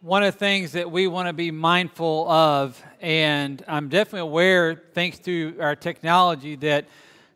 one of the things that we want to be mindful of, and I'm definitely aware, thanks to our technology, that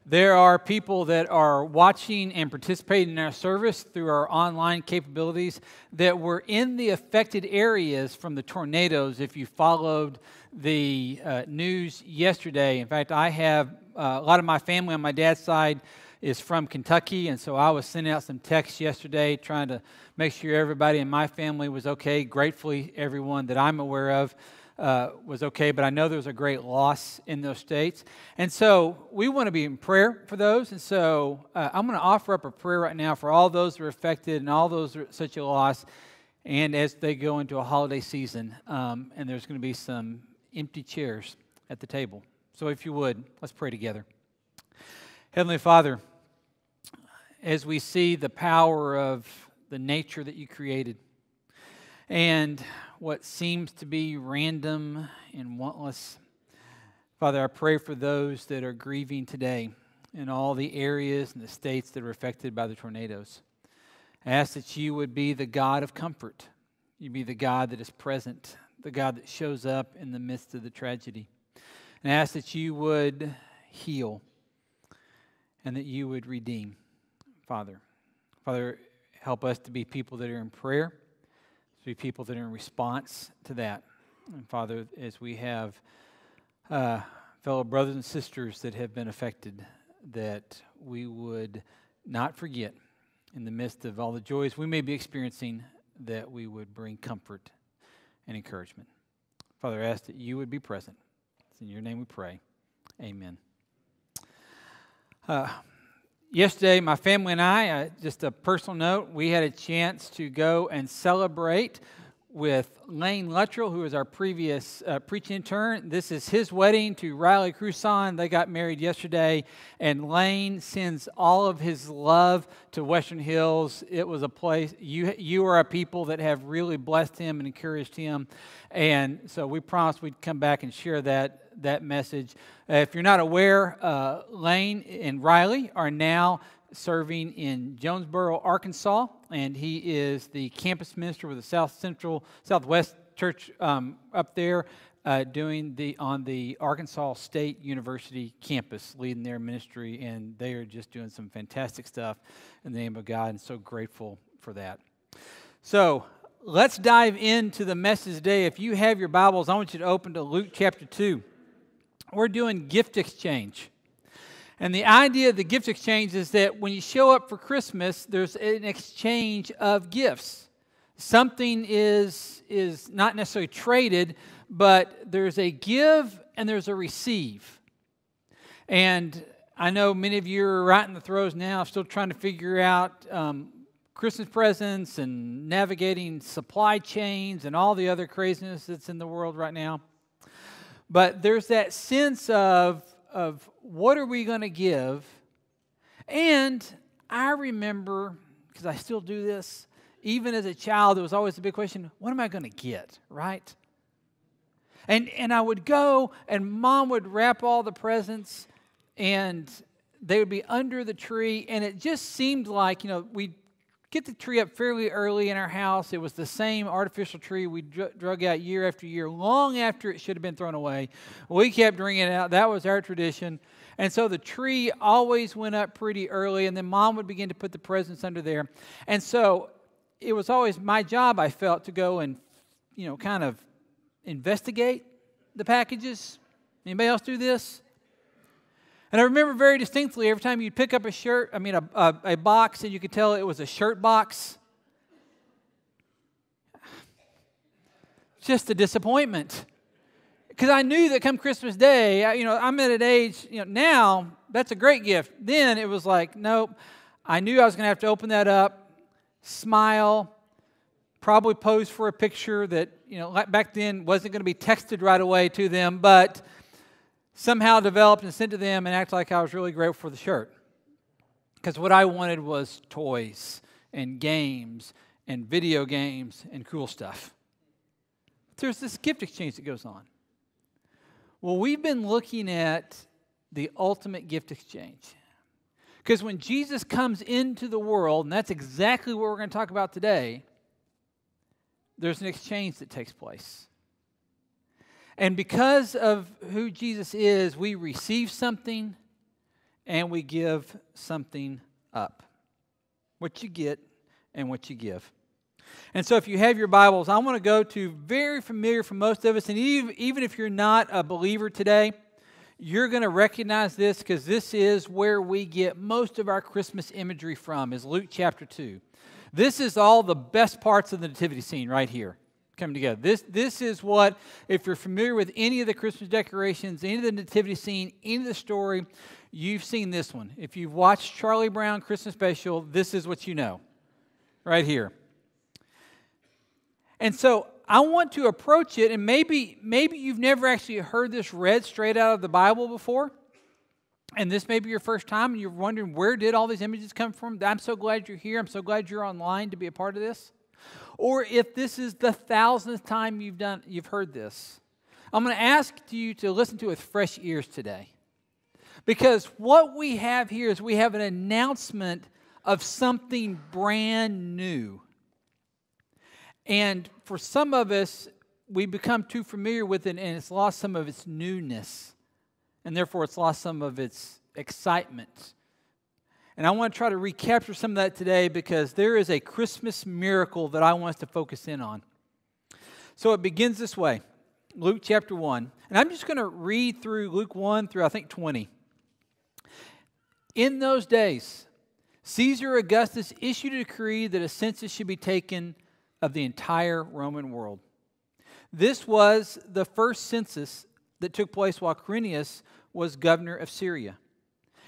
there are people that are watching and participating in our service through our online capabilities that were in the affected areas from the tornadoes. If you followed the uh, news yesterday, in fact, I have uh, a lot of my family on my dad's side is from Kentucky, and so I was sending out some texts yesterday trying to make sure everybody in my family was okay. Gratefully, everyone that I'm aware of uh, was okay, but I know there was a great loss in those states. And so we want to be in prayer for those. And so uh, I'm going to offer up a prayer right now for all those who are affected and all those who are such a loss. And as they go into a holiday season, um, and there's going to be some empty chairs at the table. So if you would, let's pray together. Heavenly Father, as we see the power of the nature that you created and what seems to be random and wantless. Father, I pray for those that are grieving today in all the areas and the states that are affected by the tornadoes. I ask that you would be the God of comfort. You be the God that is present, the God that shows up in the midst of the tragedy. And I ask that you would heal and that you would redeem, Father. Father, help us to be people that are in prayer, to be people that are in response to that. And Father, as we have uh, fellow brothers and sisters that have been affected, that we would not forget in the midst of all the joys we may be experiencing, that we would bring comfort and encouragement. Father, I ask that you would be present. It's in your name we pray. Amen. Uh, yesterday, my family and I, uh, just a personal note, we had a chance to go and celebrate with Lane Luttrell, who was our previous uh, preaching intern. This is his wedding to Riley Cruson. They got married yesterday, and Lane sends all of his love to Western Hills. It was a place, you, you are a people that have really blessed him and encouraged him. And so we promised we'd come back and share that, that message. Uh, if you're not aware, uh, Lane and Riley are now serving in Jonesboro, Arkansas, and he is the campus minister with the South Central Southwest Church um, up there, uh, doing the on the Arkansas State University campus, leading their ministry, and they are just doing some fantastic stuff in the name of God, and so grateful for that. So let's dive into the message today. If you have your Bibles, I want you to open to Luke chapter two. We're doing gift exchange. And the idea of the gift exchange is that when you show up for Christmas, there's an exchange of gifts. Something is, is not necessarily traded, but there's a give and there's a receive. And I know many of you are right in the throes now, still trying to figure out um, Christmas presents and navigating supply chains and all the other craziness that's in the world right now. But there's that sense of of what are we going to give? And I remember, because I still do this, even as a child, it was always a big question what am I going to get, right? And, and I would go, and mom would wrap all the presents, and they would be under the tree. And it just seemed like, you know, we'd get the tree up fairly early in our house. It was the same artificial tree we dr- drug out year after year, long after it should have been thrown away. We kept bringing it out. That was our tradition. And so the tree always went up pretty early, and then mom would begin to put the presents under there. And so it was always my job, I felt, to go and, you know, kind of investigate the packages. Anybody else do this? And I remember very distinctly every time you'd pick up a shirt, I mean, a, a, a box, and you could tell it was a shirt box. Just a disappointment. Because I knew that come Christmas Day, I, you know, I'm at an age, you know, now that's a great gift. Then it was like, nope. I knew I was going to have to open that up, smile, probably pose for a picture that, you know, back then wasn't going to be texted right away to them, but somehow developed and sent to them and act like I was really grateful for the shirt. Because what I wanted was toys and games and video games and cool stuff. There's this gift exchange that goes on. Well, we've been looking at the ultimate gift exchange. Because when Jesus comes into the world, and that's exactly what we're going to talk about today, there's an exchange that takes place. And because of who Jesus is, we receive something and we give something up. What you get and what you give. And so, if you have your Bibles, I want to go to very familiar for most of us. And even even if you're not a believer today, you're going to recognize this because this is where we get most of our Christmas imagery from, is Luke chapter 2. This is all the best parts of the nativity scene right here coming together. This, this is what, if you're familiar with any of the Christmas decorations, any of the nativity scene, any of the story, you've seen this one. If you've watched Charlie Brown Christmas Special, this is what you know right here. And so I want to approach it, and maybe, maybe you've never actually heard this read straight out of the Bible before. And this may be your first time, and you're wondering where did all these images come from? I'm so glad you're here. I'm so glad you're online to be a part of this. Or if this is the thousandth time you've done, you've heard this, I'm going to ask you to listen to it with fresh ears today. Because what we have here is we have an announcement of something brand new. And for some of us, we become too familiar with it and it's lost some of its newness. And therefore, it's lost some of its excitement. And I want to try to recapture some of that today because there is a Christmas miracle that I want us to focus in on. So it begins this way Luke chapter 1. And I'm just going to read through Luke 1 through, I think, 20. In those days, Caesar Augustus issued a decree that a census should be taken of the entire Roman world. This was the first census that took place while Quirinius was governor of Syria.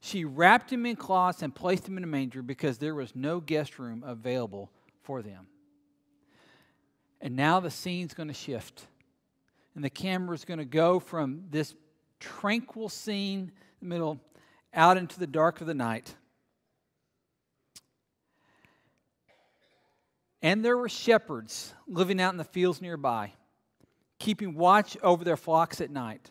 She wrapped him in cloths and placed him in a manger because there was no guest room available for them. And now the scene's going to shift. And the camera's going to go from this tranquil scene in the middle out into the dark of the night. And there were shepherds living out in the fields nearby, keeping watch over their flocks at night.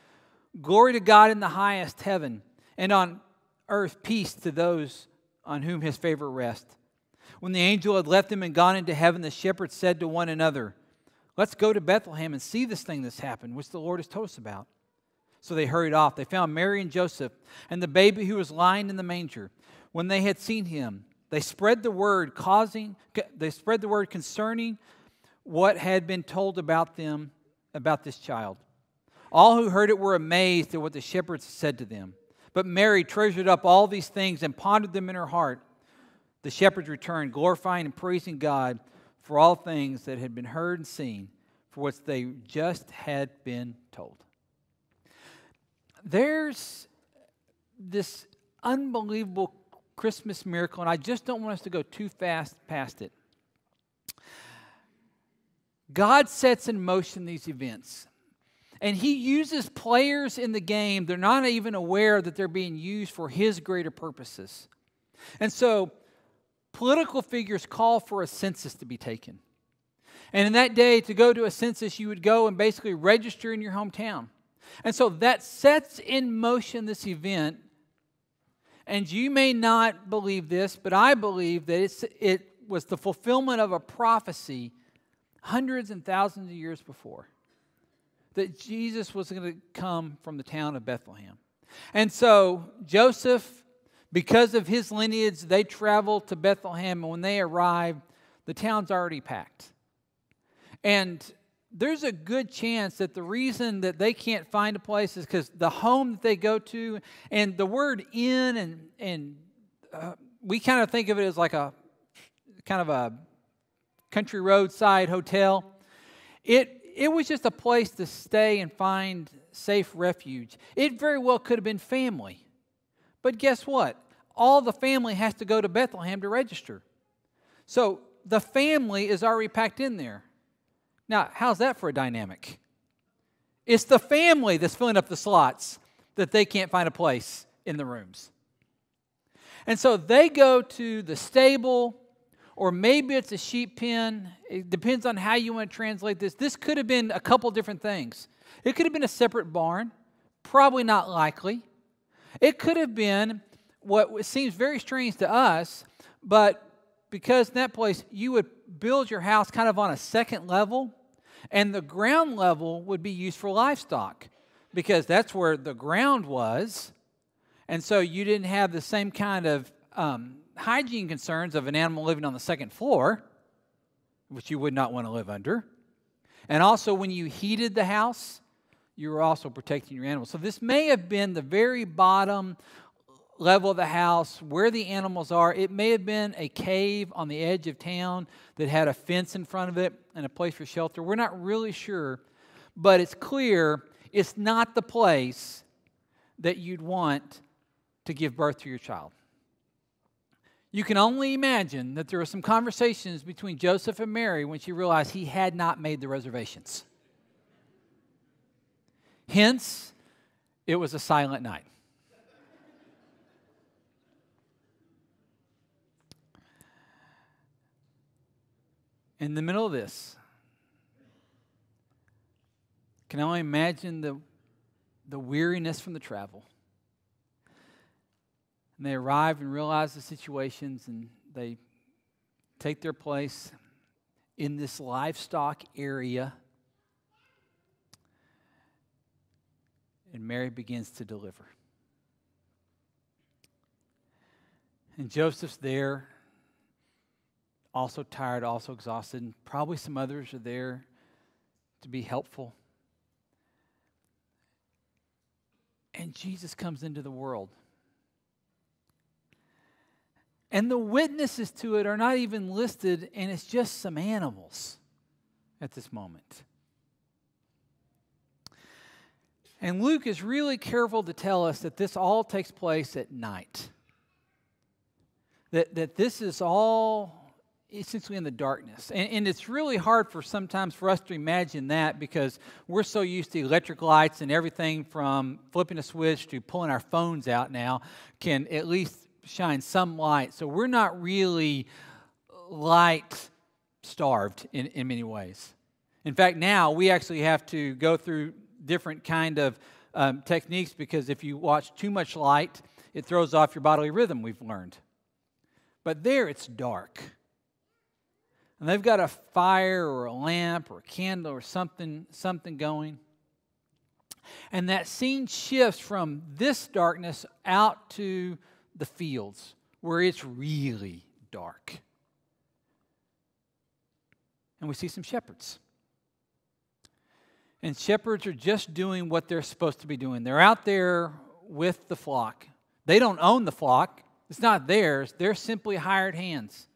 Glory to God in the highest heaven, and on earth peace to those on whom his favor rests. When the angel had left them and gone into heaven, the shepherds said to one another, Let's go to Bethlehem and see this thing that's happened, which the Lord has told us about. So they hurried off. They found Mary and Joseph and the baby who was lying in the manger. When they had seen him, they spread the word causing they spread the word concerning what had been told about them about this child. All who heard it were amazed at what the shepherds said to them. But Mary treasured up all these things and pondered them in her heart. The shepherds returned, glorifying and praising God for all things that had been heard and seen, for what they just had been told. There's this unbelievable Christmas miracle, and I just don't want us to go too fast past it. God sets in motion these events. And he uses players in the game. They're not even aware that they're being used for his greater purposes. And so, political figures call for a census to be taken. And in that day, to go to a census, you would go and basically register in your hometown. And so that sets in motion this event and you may not believe this, but I believe that it was the fulfillment of a prophecy hundreds and thousands of years before that Jesus was going to come from the town of Bethlehem. And so Joseph, because of his lineage, they traveled to Bethlehem. And when they arrived, the town's already packed. And there's a good chance that the reason that they can't find a place is because the home that they go to, and the word inn, and, and uh, we kind of think of it as like a kind of a country roadside hotel. It, it was just a place to stay and find safe refuge. It very well could have been family. But guess what? All the family has to go to Bethlehem to register. So the family is already packed in there. Now, how's that for a dynamic? It's the family that's filling up the slots that they can't find a place in the rooms. And so they go to the stable, or maybe it's a sheep pen. It depends on how you want to translate this. This could have been a couple different things. It could have been a separate barn, probably not likely. It could have been what seems very strange to us, but because in that place you would build your house kind of on a second level and the ground level would be used for livestock because that's where the ground was. And so you didn't have the same kind of um, hygiene concerns of an animal living on the second floor, which you would not want to live under. And also, when you heated the house, you were also protecting your animals. So, this may have been the very bottom level of the house, where the animals are. It may have been a cave on the edge of town that had a fence in front of it and a place for shelter. We're not really sure, but it's clear it's not the place that you'd want to give birth to your child. You can only imagine that there were some conversations between Joseph and Mary when she realized he had not made the reservations. Hence, it was a silent night. in the middle of this, can I only imagine the, the weariness from the travel. And they arrive and realize the situations and they take their place in this livestock area. And Mary begins to deliver. And Joseph's there also tired, also exhausted, and probably some others are there to be helpful. And Jesus comes into the world. And the witnesses to it are not even listed, and it's just some animals at this moment. And Luke is really careful to tell us that this all takes place at night. That, that this is all essentially in the darkness. And, and, it's really hard for sometimes for us to imagine that because we're so used to electric lights and everything from flipping a switch to pulling our phones out now can at least shine some light. So we're not really light starved in, in many ways. In fact, now we actually have to go through different kind of um, techniques because if you watch too much light, it throws off your bodily rhythm, we've learned. But there it's dark and they've got a fire or a lamp or a candle or something, something going. And that scene shifts from this darkness out to the fields where it's really dark. And we see some shepherds. And shepherds are just doing what they're supposed to be doing. They're out there with the flock. They don't own the flock, it's not theirs, they're simply hired hands.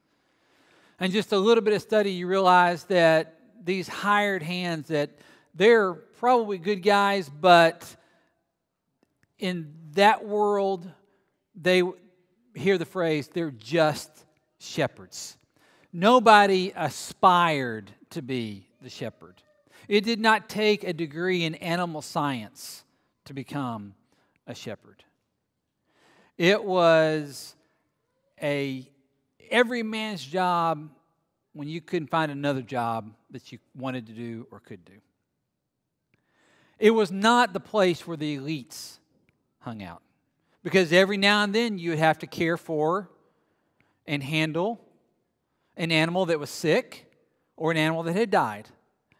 And just a little bit of study, you realize that these hired hands that they're probably good guys, but in that world, they hear the phrase, they're just shepherds. Nobody aspired to be the shepherd. It did not take a degree in animal science to become a shepherd. It was a every man's job when you couldn't find another job that you wanted to do or could do. It was not the place where the elites hung out. Because every now and then you would have to care for and handle an animal that was sick or an animal that had died.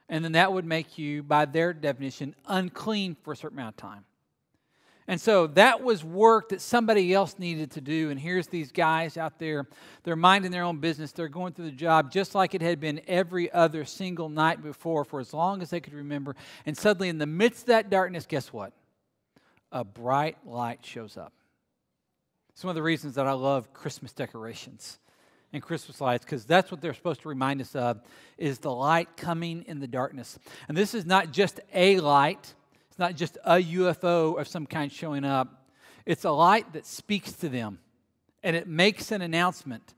And then that would make you, by their definition, unclean for a certain amount of time. And so that was work that somebody else needed to do. And here's these guys out there. They're minding their own business. They're going through the job just like it had been every other single night before for as long as they could remember. And suddenly, in the midst of that darkness, guess what? A bright light shows up. It's one of the reasons that I love Christmas decorations and Christmas lights because that's what they're supposed to remind us of is the light coming in the darkness. And this is not just a light it's not just a UFO of some kind showing up, it's a light that speaks to them and it makes an announcement.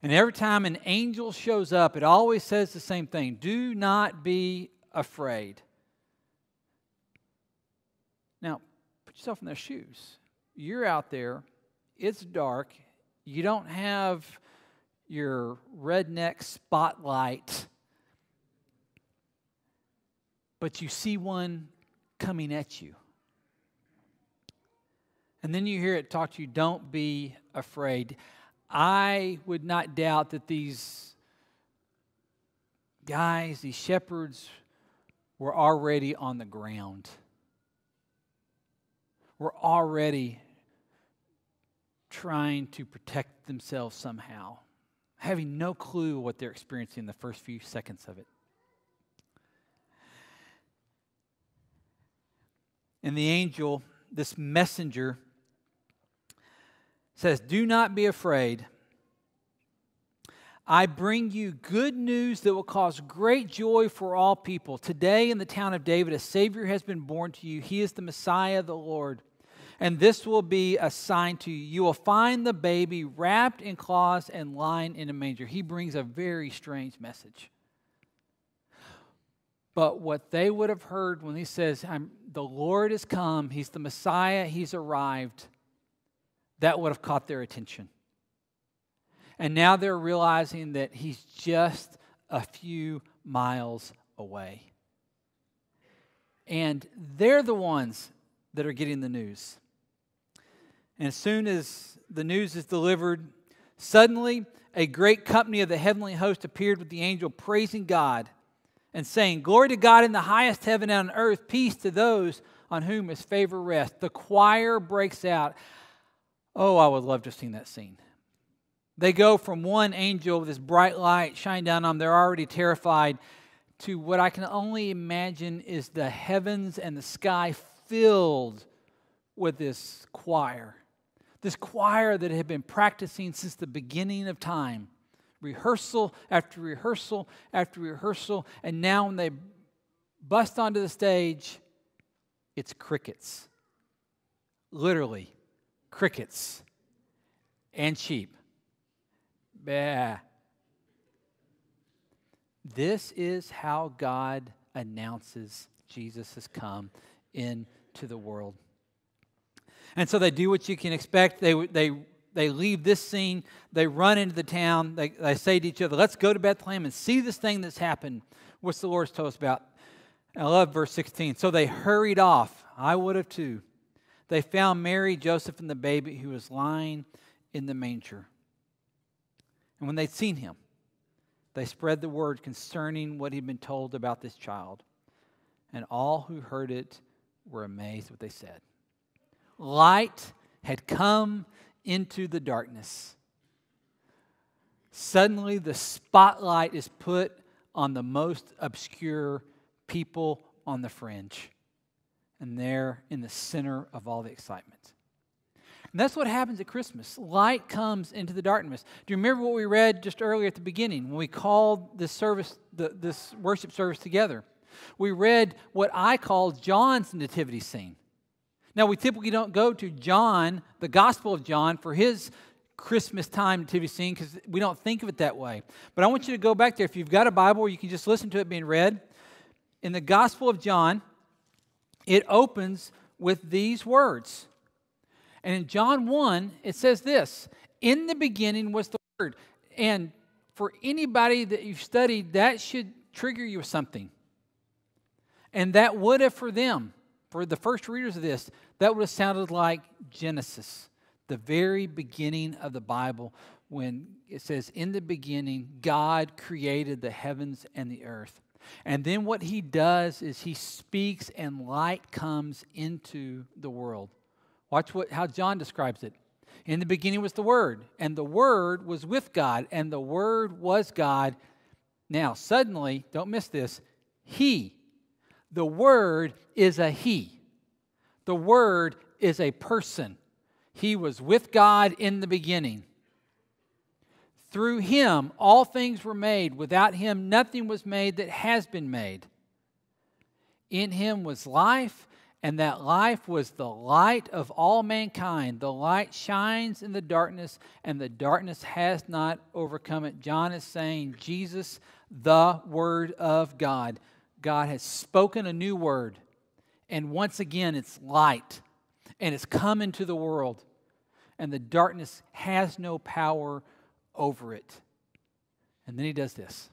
And every time an angel shows up, it always says the same thing do not be afraid. Now, put yourself in their shoes. You're out there, it's dark, you don't have your redneck spotlight, but you see one coming at you. And then you hear it talk to you, don't be afraid. I would not doubt that these guys, these shepherds, were already on the ground. Were already trying to protect themselves somehow, having no clue what they're experiencing in the first few seconds of it. And the angel, this messenger, says, Do not be afraid. I bring you good news that will cause great joy for all people. Today, in the town of David, a Savior has been born to you. He is the Messiah, the Lord. And this will be a sign to you. You will find the baby wrapped in cloths and lying in a manger. He brings a very strange message. But what they would have heard when he says, The Lord has come, He's the Messiah, He's arrived, that would have caught their attention. And now they're realizing that He's just a few miles away. And they're the ones that are getting the news. And as soon as the news is delivered, suddenly a great company of the heavenly host appeared with the angel, praising God and saying, Glory to God in the highest heaven and on earth, peace to those on whom his favor rests. The choir breaks out. Oh, I would love to have seen that scene. They go from one angel with this bright light shining down on them, they're already terrified, to what I can only imagine is the heavens and the sky filled with this choir. This choir that had been practicing since the beginning of time rehearsal after rehearsal after rehearsal. And now, when they bust onto the stage, it's crickets. Literally, crickets and sheep. Bah. This is how God announces Jesus has come into the world. And so they do what you can expect. They, they they leave this scene, they run into the town, they, they say to each other, Let's go to Bethlehem and see this thing that's happened. What's the Lord's told us about? I love verse 16. So they hurried off. I would have too. They found Mary, Joseph, and the baby who was lying in the manger. And when they'd seen him, they spread the word concerning what he'd been told about this child. And all who heard it were amazed what they said. Light had come into the darkness. Suddenly, the spotlight is put on the most obscure people on the fringe. And they're in the center of all the excitement. And that's what happens at Christmas. Light comes into the darkness. Do you remember what we read just earlier at the beginning when we called this service, the, this worship service together? We read what I call John's nativity scene. Now, we typically don't go to John, the Gospel of John, for his Christmas nativity scene because we don't think of it that way. But I want you to go back there. If you've got a Bible you can just listen to it being read, in the Gospel of John, it opens with these words. And in John 1, it says this In the beginning was the Word. And for anybody that you've studied, that should trigger you with something. And that would have for them for the first readers of this, that would have sounded like Genesis, the very beginning of the Bible, when it says, In the beginning, God created the heavens and the earth. And then what he does is he speaks and light comes into the world. Watch what, how John describes it. In the beginning was the Word, and the Word was with God, and the Word was God. Now, suddenly, don't miss this, He. The Word is a He. The Word is a person. He was with God in the beginning. Through him, all things were made. Without him, nothing was made that has been made. In him was life, and that life was the light of all mankind. The light shines in the darkness, and the darkness has not overcome it. John is saying, Jesus, the Word of God. God has spoken a new word, and once again, it's light, and it's come into the world, and the darkness has no power over it. And then he does this.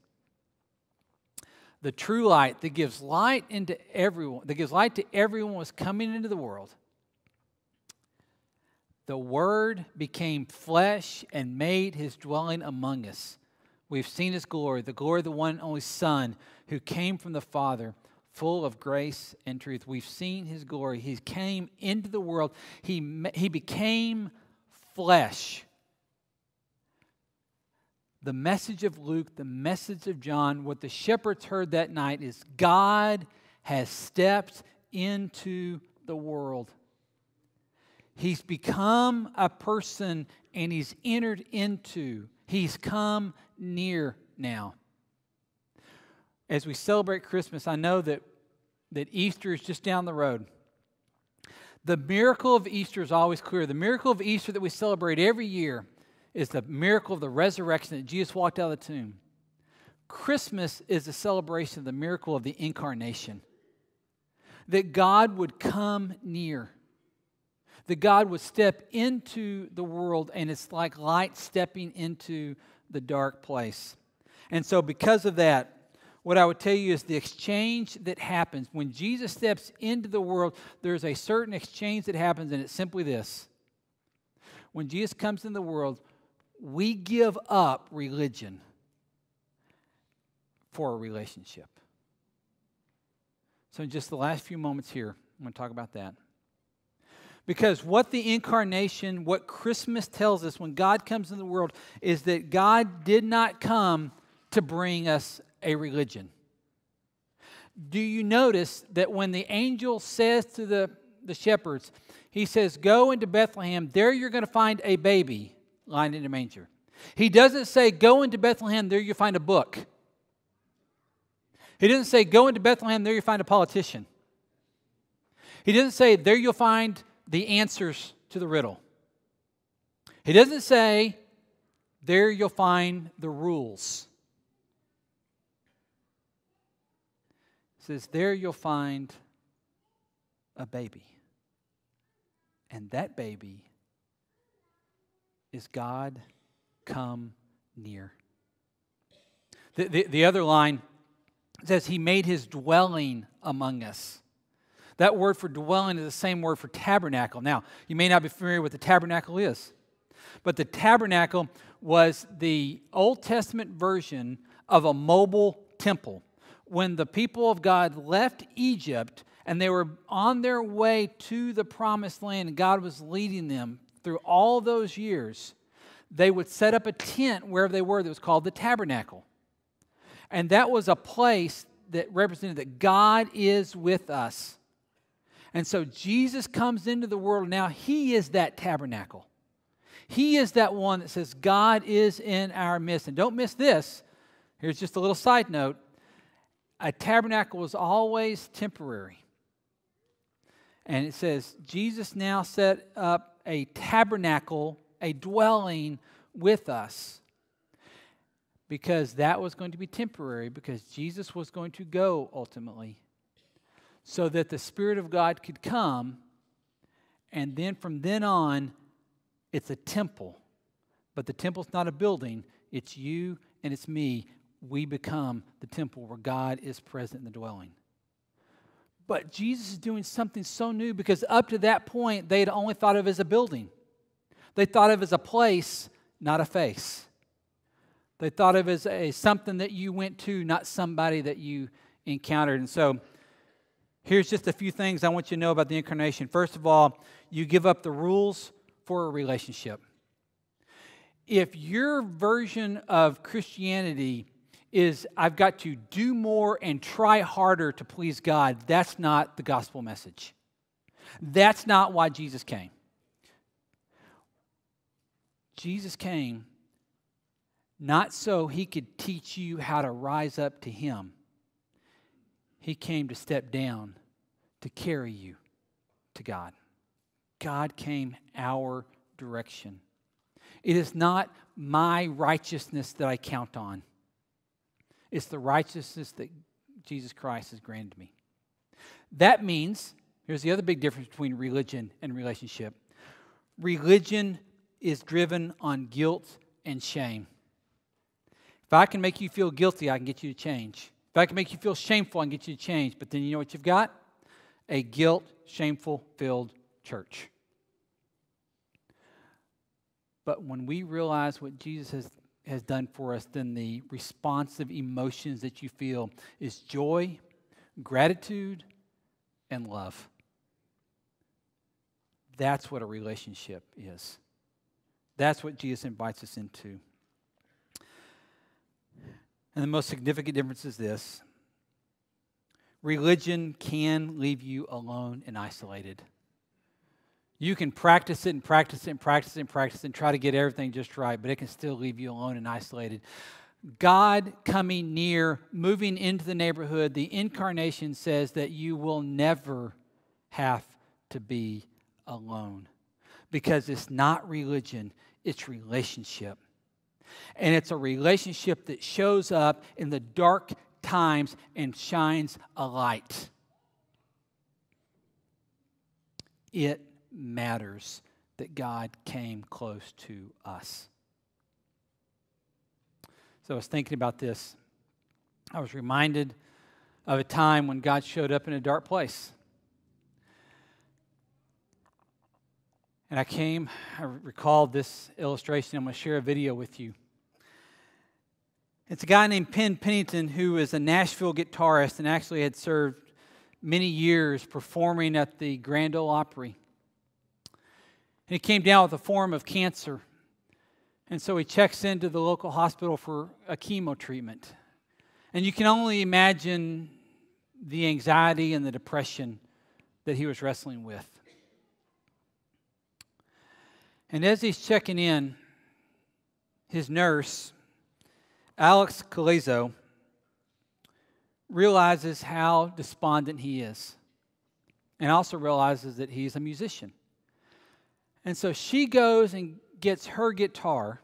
The true light that gives light into everyone, that gives light to everyone was coming into the world. The Word became flesh and made his dwelling among us. We've seen his glory, the glory of the one and only Son who came from the Father, full of grace and truth. We've seen his glory. He came into the world, he, he became flesh the message of Luke, the message of John, what the shepherds heard that night is God has stepped into the world. He's become a person and he's entered into, he's come near now. As we celebrate Christmas, I know that, that Easter is just down the road. The miracle of Easter is always clear. The miracle of Easter that we celebrate every year is the miracle of the resurrection that Jesus walked out of the tomb. Christmas is a celebration of the miracle of the incarnation. That God would come near. That God would step into the world, and it's like light stepping into the dark place. And so, because of that, what I would tell you is the exchange that happens when Jesus steps into the world, there's a certain exchange that happens, and it's simply this. When Jesus comes in the world, we give up religion for a relationship. So, in just the last few moments here, I'm going to talk about that. Because what the incarnation, what Christmas tells us when God comes in the world, is that God did not come to bring us a religion. Do you notice that when the angel says to the, the shepherds, he says, Go into Bethlehem, there you're going to find a baby lying in a manger. He doesn't say, Go into Bethlehem, there you find a book. He doesn't say, Go into Bethlehem, there you find a politician. He doesn't say, There you'll find the answers to the riddle. He doesn't say, There you'll find the rules. He says, There you'll find a baby. And that baby is God come near. The, the, the, other line says, He made His dwelling among us. That word for dwelling is the same word for tabernacle. Now, you may not be familiar with the tabernacle is, but the tabernacle was the Old Testament version of a mobile temple. When the people of God left Egypt and they were on their way to the promised land, and God was leading them through all those years, they would set up a tent wherever they were that was called the tabernacle. And that was a place that represented that God is with us. And so Jesus comes into the world now. He is that tabernacle. He is that one that says, God is in our midst. And don't miss this. Here's just a little side note a tabernacle was always temporary. And it says, Jesus now set up a tabernacle, a dwelling with us. Because that was going to be temporary, because Jesus was going to go ultimately, so that the Spirit of God could come. And then from then on, it's a temple. But the temple's not a building, it's you and it's me. We become the temple where God is present in the dwelling. But Jesus is doing something so new because up to that point, they had only thought of as a building. They thought of as a place, not a face. They thought of as a, something that you went to, not somebody that you encountered. And so here's just a few things I want you to know about the incarnation. First of all, you give up the rules for a relationship. If your version of Christianity is I've got to do more and try harder to please God, that's not the gospel message. That's not why Jesus came. Jesus came not so he could teach you how to rise up to him. He came to step down to carry you to God. God came our direction. It is not my righteousness that I count on, it's the righteousness that Jesus Christ has granted me. That means, here's the other big difference between religion and relationship religion is driven on guilt and shame. If I can make you feel guilty, I can get you to change. I can make you feel shameful, and get you to change. But then you know what you've got? A guilt, shameful filled church. But when we realize what Jesus has, has done for us, then the responsive emotions that you feel is joy, gratitude, and love. That's what a relationship is. That's what Jesus invites us into. And the most significant difference is this religion can leave you alone and isolated. You can practice it and practice it and practice it and practice it and try to get everything just right, but it can still leave you alone and isolated. God coming near, moving into the neighborhood, the incarnation says that you will never have to be alone because it's not religion, it's relationship. And it's a relationship that shows up in the dark times and shines a light. It matters that God came close to us. So I was thinking about this. I was reminded of a time when God showed up in a dark place. And I came, I recalled this illustration. I'm going to share a video with you. It's a guy named Penn Pennington who is a Nashville guitarist and actually had served many years performing at the Grand Ole Opry. And he came down with a form of cancer. And so he checks into the local hospital for a chemo treatment. And you can only imagine the anxiety and the depression that he was wrestling with. And as he's checking in, his nurse, Alex Colazo, realizes how despondent he is and also realizes that he's a musician. And so she goes and gets her guitar,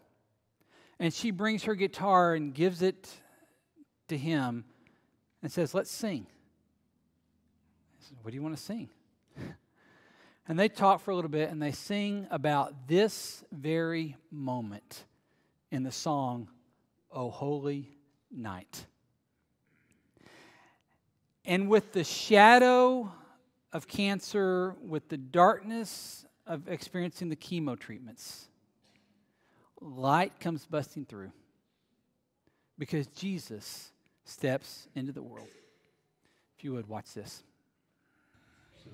and she brings her guitar and gives it to him and says, Let's sing. Says, what do you want to sing? And they talk for a little bit and they sing about this very moment in the song, O Holy Night. And with the shadow of cancer, with the darkness of experiencing the chemo treatments, light comes busting through because Jesus steps into the world. If you would watch this. So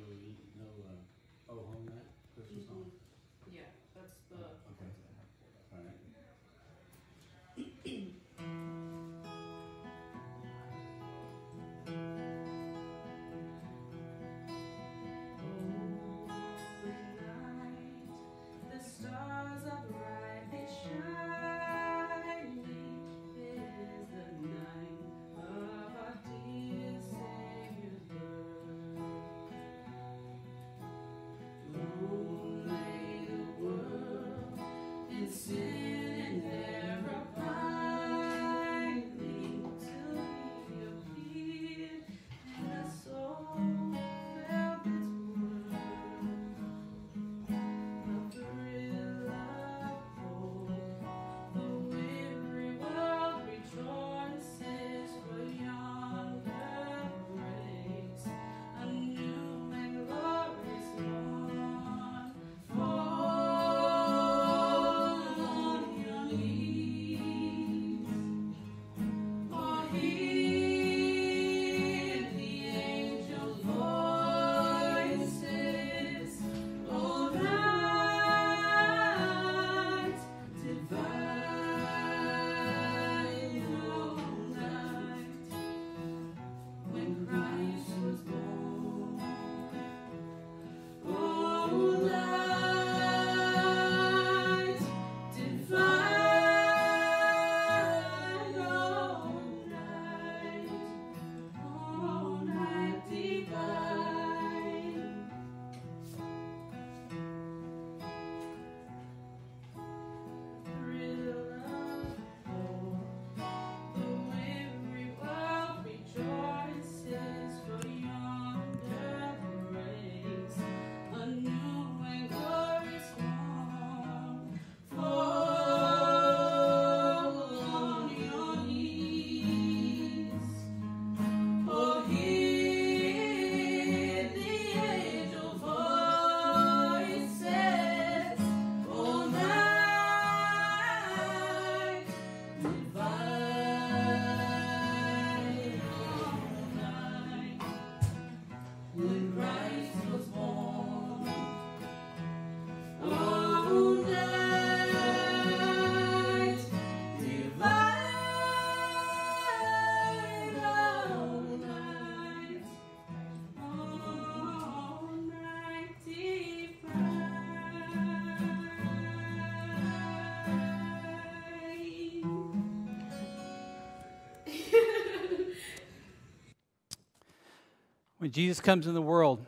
When Jesus comes in the world,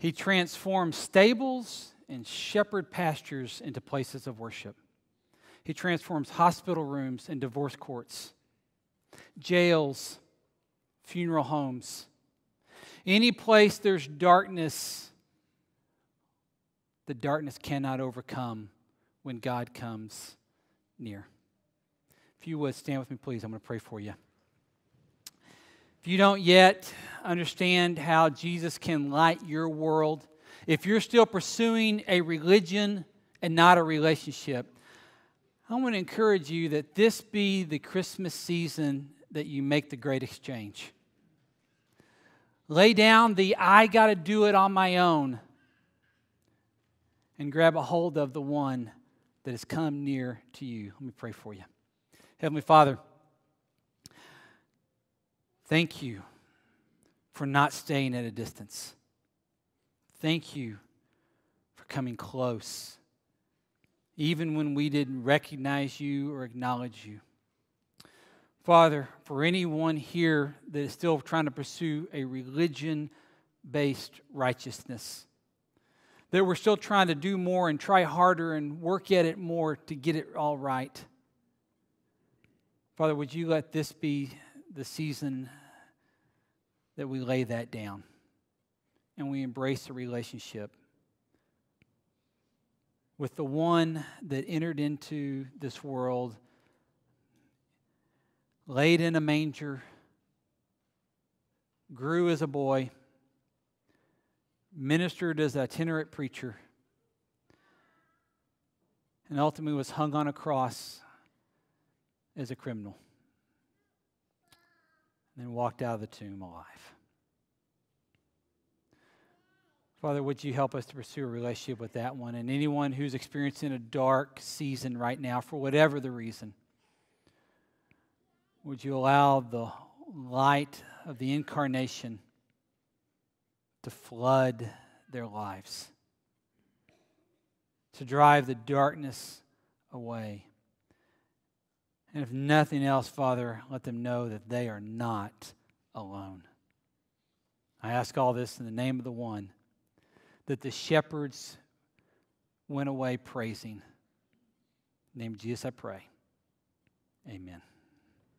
he transforms stables and shepherd pastures into places of worship. He transforms hospital rooms and divorce courts, jails, funeral homes. Any place there's darkness, the darkness cannot overcome when God comes near. If you would stand with me, please, I'm going to pray for you. If you don't yet understand how Jesus can light your world, if you're still pursuing a religion and not a relationship, I want to encourage you that this be the Christmas season that you make the great exchange. Lay down the I got to do it on my own and grab a hold of the one that has come near to you. Let me pray for you. Heavenly Father, Thank you for not staying at a distance. Thank you for coming close, even when we didn't recognize you or acknowledge you. Father, for anyone here that is still trying to pursue a religion based righteousness, that we're still trying to do more and try harder and work at it more to get it all right. Father, would you let this be the season that we lay that down and we embrace a relationship with the one that entered into this world, laid in a manger, grew as a boy, ministered as an itinerant preacher, and ultimately was hung on a cross as a criminal and then walked out of the tomb alive. Father, would you help us to pursue a relationship with that one and anyone who's experiencing a dark season right now for whatever the reason? Would you allow the light of the incarnation to flood their lives, to drive the darkness away? And if nothing else, Father, let them know that they are not alone. I ask all this in the name of the one that the shepherds went away praising. Name of Jesus, I pray. Amen.